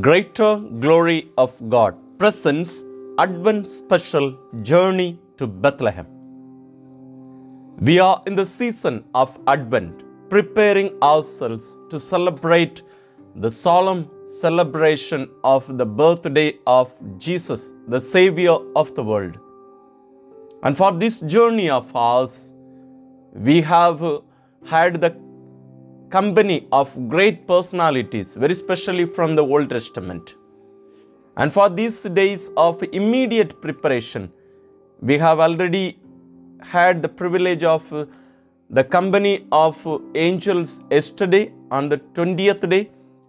Greater Glory of God presents Advent Special Journey to Bethlehem. We are in the season of Advent, preparing ourselves to celebrate the solemn celebration of the birthday of Jesus, the Savior of the world. And for this journey of ours, we have had the company of great personalities, very specially from the Old Testament. And for these days of immediate preparation, we have already had the privilege of uh, the company of angels yesterday on the 20th day.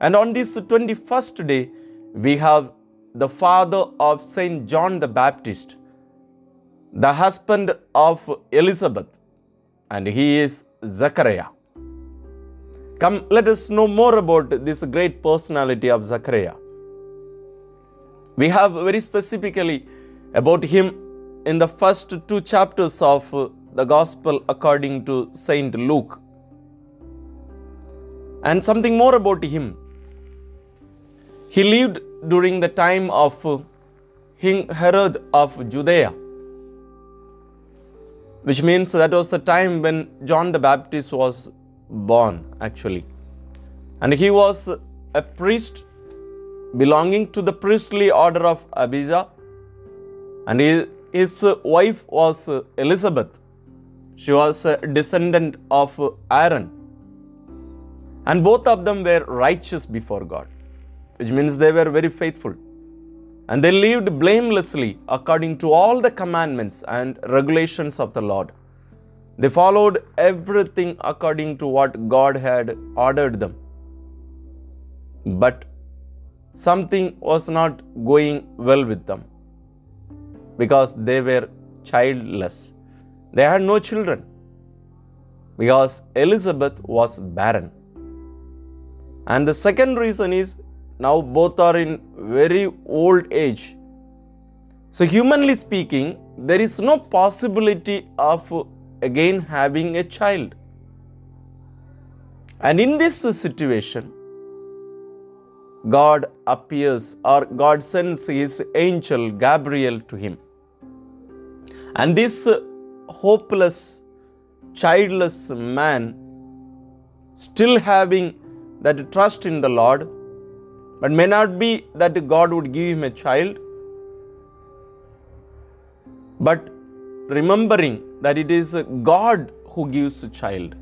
And on this 21st day, we have the father of Saint John the Baptist, the husband of Elizabeth, and he is Zechariah. Come, let us know more about this great personality of Zechariah. We have very specifically about him in the first two chapters of the Gospel according to Saint Luke. And something more about him. He lived during the time of King Herod of Judea, which means that was the time when John the Baptist was born, actually. And he was a priest belonging to the priestly order of Abijah, and he, his wife was Elizabeth. She was a descendant of Aaron. And both of them were righteous before God, which means they were very faithful. And they lived blamelessly according to all the commandments and regulations of the Lord. They followed everything according to what God had ordered them. But something was not going well with them because they were childless. They had no children because Elizabeth was barren. And the second reason is now both are in very old age. So, humanly speaking, there is no possibility of again having a child. And in this situation, God appears or God sends his angel Gabriel to him. And this hopeless, childless man, still having that trust in the Lord, but may not be that God would give him a child, but remembering that it is God who gives a child.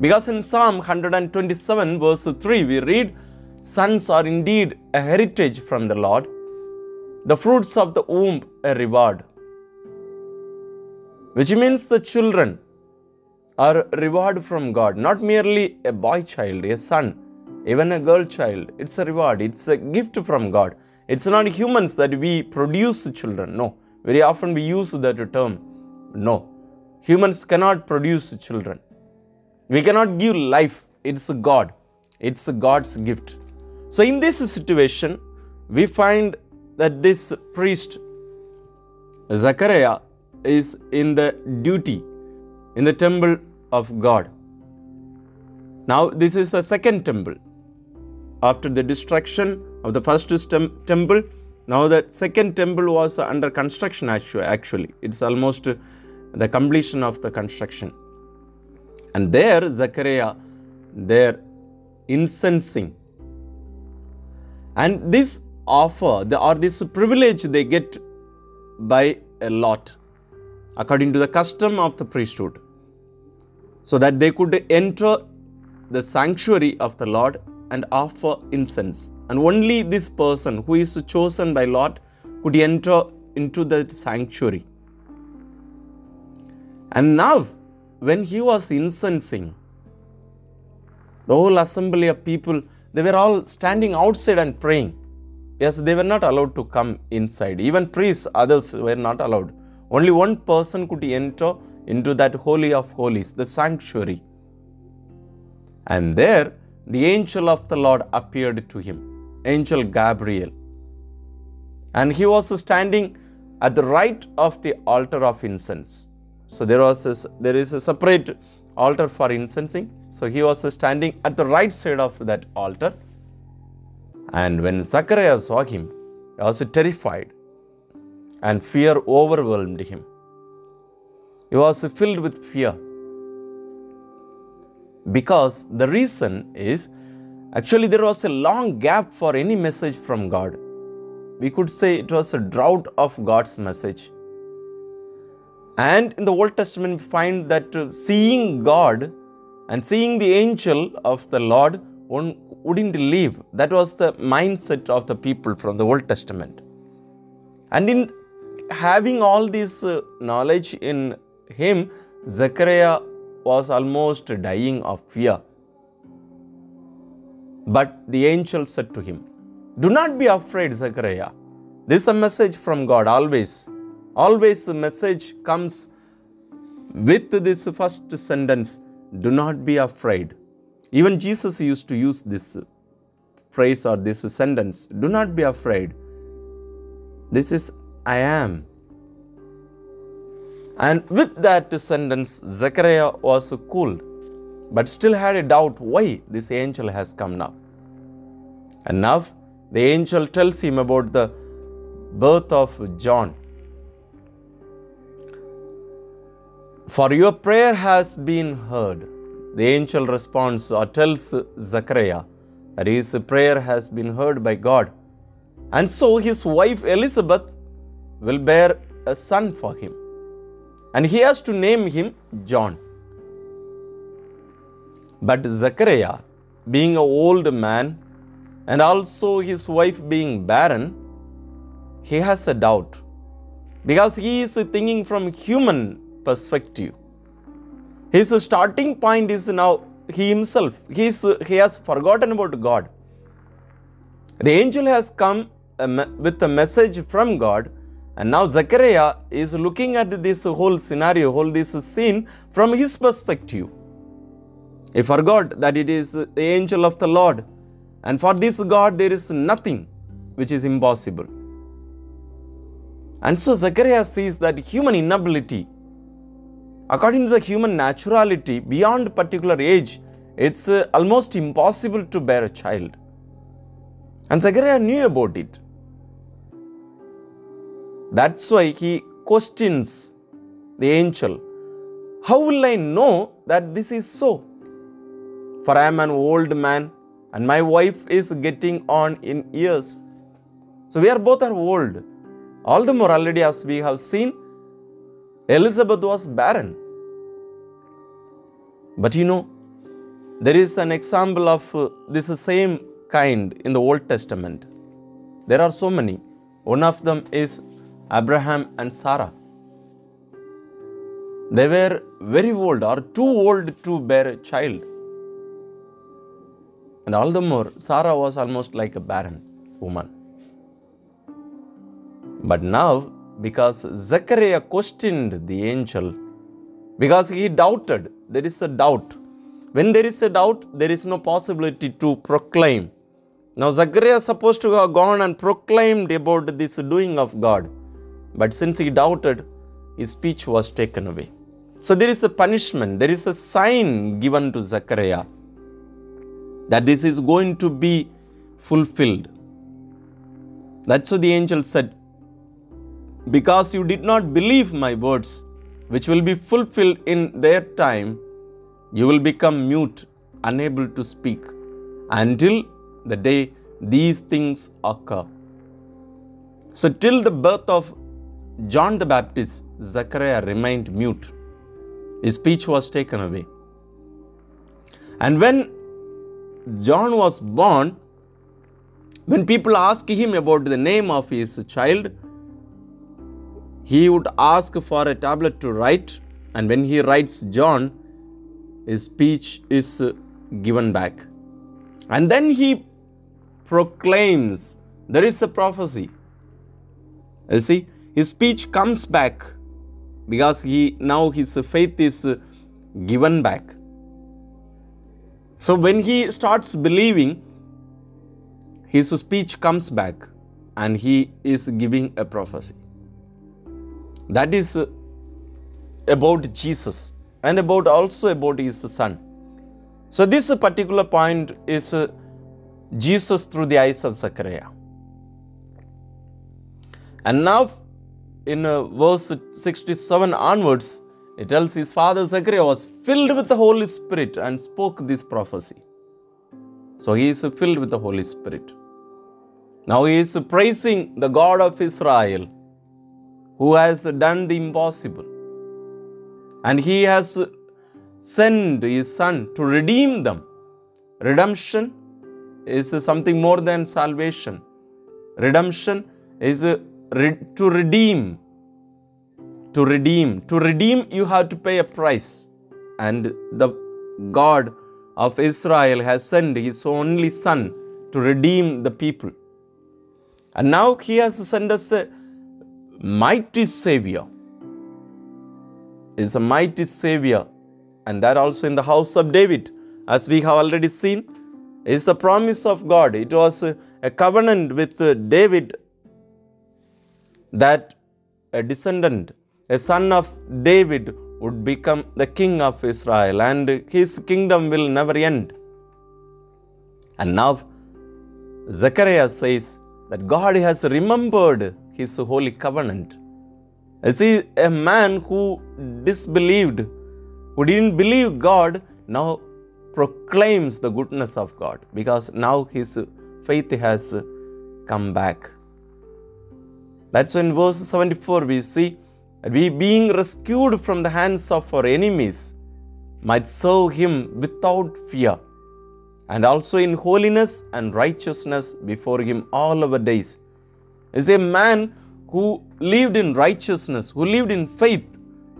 Because in Psalm 127, verse 3, we read, Sons are indeed a heritage from the Lord, the fruits of the womb a reward. Which means the children are reward from God, not merely a boy child, a son, even a girl child. It's a reward, it's a gift from God. It's not humans that we produce children. No. Very often we use that term. No. Humans cannot produce children. We cannot give life. It's God. It's God's gift. So, in this situation, we find that this priest, Zachariah, is in the duty in the temple of God. Now, this is the second temple. After the destruction of the first temple, now the second temple was under construction actually. It's almost the completion of the construction. And there, Zechariah, there incensing. And this offer, the, or this privilege they get by a lot, according to the custom of the priesthood, so that they could enter the sanctuary of the Lord and offer incense. And only this person who is chosen by Lot could enter into the sanctuary. And now, when he was incensing, the whole assembly of people, they were all standing outside and praying. Yes, they were not allowed to come inside. Even priests, others were not allowed. Only one person could enter into that Holy of Holies, the sanctuary. And there, the angel of the Lord appeared to him, angel Gabriel. And he was standing at the right of the altar of incense. So there was a, there is a separate altar for incensing. So he was standing at the right side of that altar. And when Zachariah saw him, he was terrified, and fear overwhelmed him. He was filled with fear. Because the reason is actually there was a long gap for any message from God. We could say it was a drought of God's message. And in the Old Testament, we find that uh, seeing God and seeing the angel of the Lord, one wouldn't leave. That was the mindset of the people from the Old Testament. And in having all this uh, knowledge in him, Zechariah was almost dying of fear. But the angel said to him, Do not be afraid, Zechariah. This is a message from God always. Always the message comes with this first sentence Do not be afraid. Even Jesus used to use this phrase or this sentence Do not be afraid. This is I am. And with that sentence, Zechariah was cool, but still had a doubt why this angel has come now. And now the angel tells him about the birth of John. For your prayer has been heard. The angel responds or tells Zechariah that his prayer has been heard by God. And so his wife Elizabeth will bear a son for him. And he has to name him John. But Zechariah, being an old man, and also his wife being barren, he has a doubt because he is thinking from human perspective. His starting point is now he himself. He, is, he has forgotten about God. The angel has come with a message from God, and now Zechariah is looking at this whole scenario, whole this scene from his perspective. He forgot that it is the angel of the Lord, and for this God there is nothing which is impossible. And so Zechariah sees that human inability according to the human naturality, beyond particular age, it's uh, almost impossible to bear a child. And Zechariah knew about it. That's why he questions the angel How will I know that this is so? For I am an old man and my wife is getting on in years. So we are both are old. All the more already as we have seen, Elizabeth was barren. But you know, there is an example of uh, this same kind in the Old Testament. There are so many. One of them is Abraham and Sarah. They were very old or too old to bear a child. And all the more, Sarah was almost like a barren woman. But now because Zechariah questioned the angel, because he doubted. There is a doubt. When there is a doubt, there is no possibility to proclaim. Now, Zechariah is supposed to have gone and proclaimed about this doing of God. But since he doubted, his speech was taken away. So, there is a punishment, there is a sign given to Zechariah that this is going to be fulfilled. That's what the angel said because you did not believe my words, which will be fulfilled in their time, you will become mute, unable to speak, until the day these things occur. So, till the birth of John the Baptist, Zechariah remained mute. His speech was taken away. And when John was born, when people asked him about the name of his child, he would ask for a tablet to write, and when he writes John, his speech is uh, given back. And then he proclaims there is a prophecy. You see, his speech comes back because he now his faith is uh, given back. So when he starts believing, his speech comes back and he is giving a prophecy. That is about Jesus and about also about his son. So this particular point is Jesus through the eyes of Zechariah. And now, in uh, verse 67 onwards, it tells his father Zechariah was filled with the Holy Spirit and spoke this prophecy. So he is filled with the Holy Spirit. Now he is praising the God of Israel who has done the impossible. And he has sent his son to redeem them. Redemption is something more than salvation. Redemption is to redeem. To redeem. To redeem, you have to pay a price. And the God of Israel has sent his only Son to redeem the people. And now he has sent us a mighty Savior. Is a mighty Savior, and that also in the house of David, as we have already seen, is the promise of God. It was a, covenant with David that a descendant, a son of David, would become the king of Israel and his kingdom will never end. And now Zechariah says that God has remembered his holy covenant. You see, a man who disbelieved, who didn't believe God, now proclaims the goodness of God because now his faith has come back. That's in verse 74 we see that we, being rescued from the hands of our enemies, might serve Him without fear, and also in holiness and righteousness before Him all our days. Is a man who lived in righteousness, who lived in faith,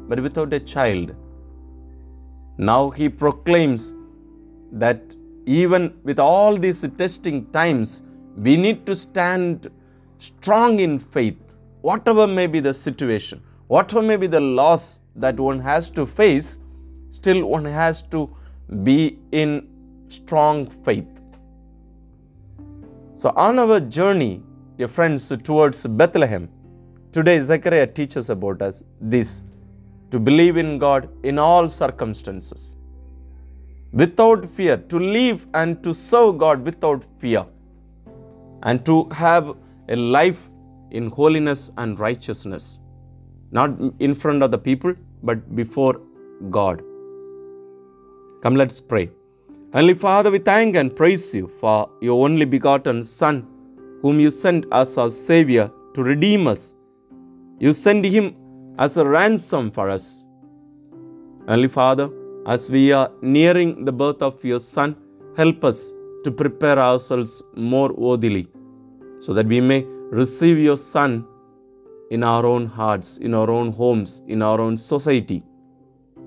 but without a child. Now he proclaims that even with all these testing times, we need to stand strong in faith, whatever may be the situation, whatever may be the loss that one has to face, still one has to be in strong faith. So, on our journey, dear friends, towards Bethlehem, today Zechariah teaches about us this to believe in God in all circumstances, without fear, to live and to serve God without fear, and to have a life in holiness and righteousness, not in front of the people, but before God. Come, let's pray. Heavenly Father, we thank and praise you for your only begotten Son, whom you sent as Savior to redeem us. You sent him as a ransom for us. Only Father, as we are nearing the birth of your Son, help us to prepare ourselves more worthily so that we may receive your Son in our own hearts, in our own homes, in our own society,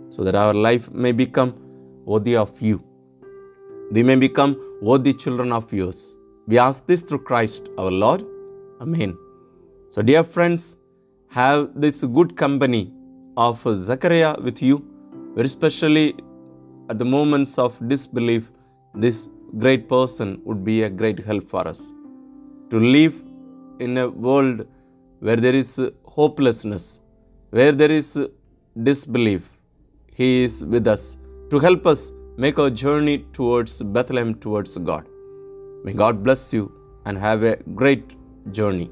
so that our life may become worthy of you. We may become worthy children of yours. We ask this through Christ our Lord. Amen. So, dear friends, have this good company of Zechariah with you, very especially at the moments of disbelief. This great person would be a great help for us to live in a world where there is hopelessness, where there is disbelief. He is with us to help us make our journey towards Bethlehem, towards God. May God bless you and have a great journey.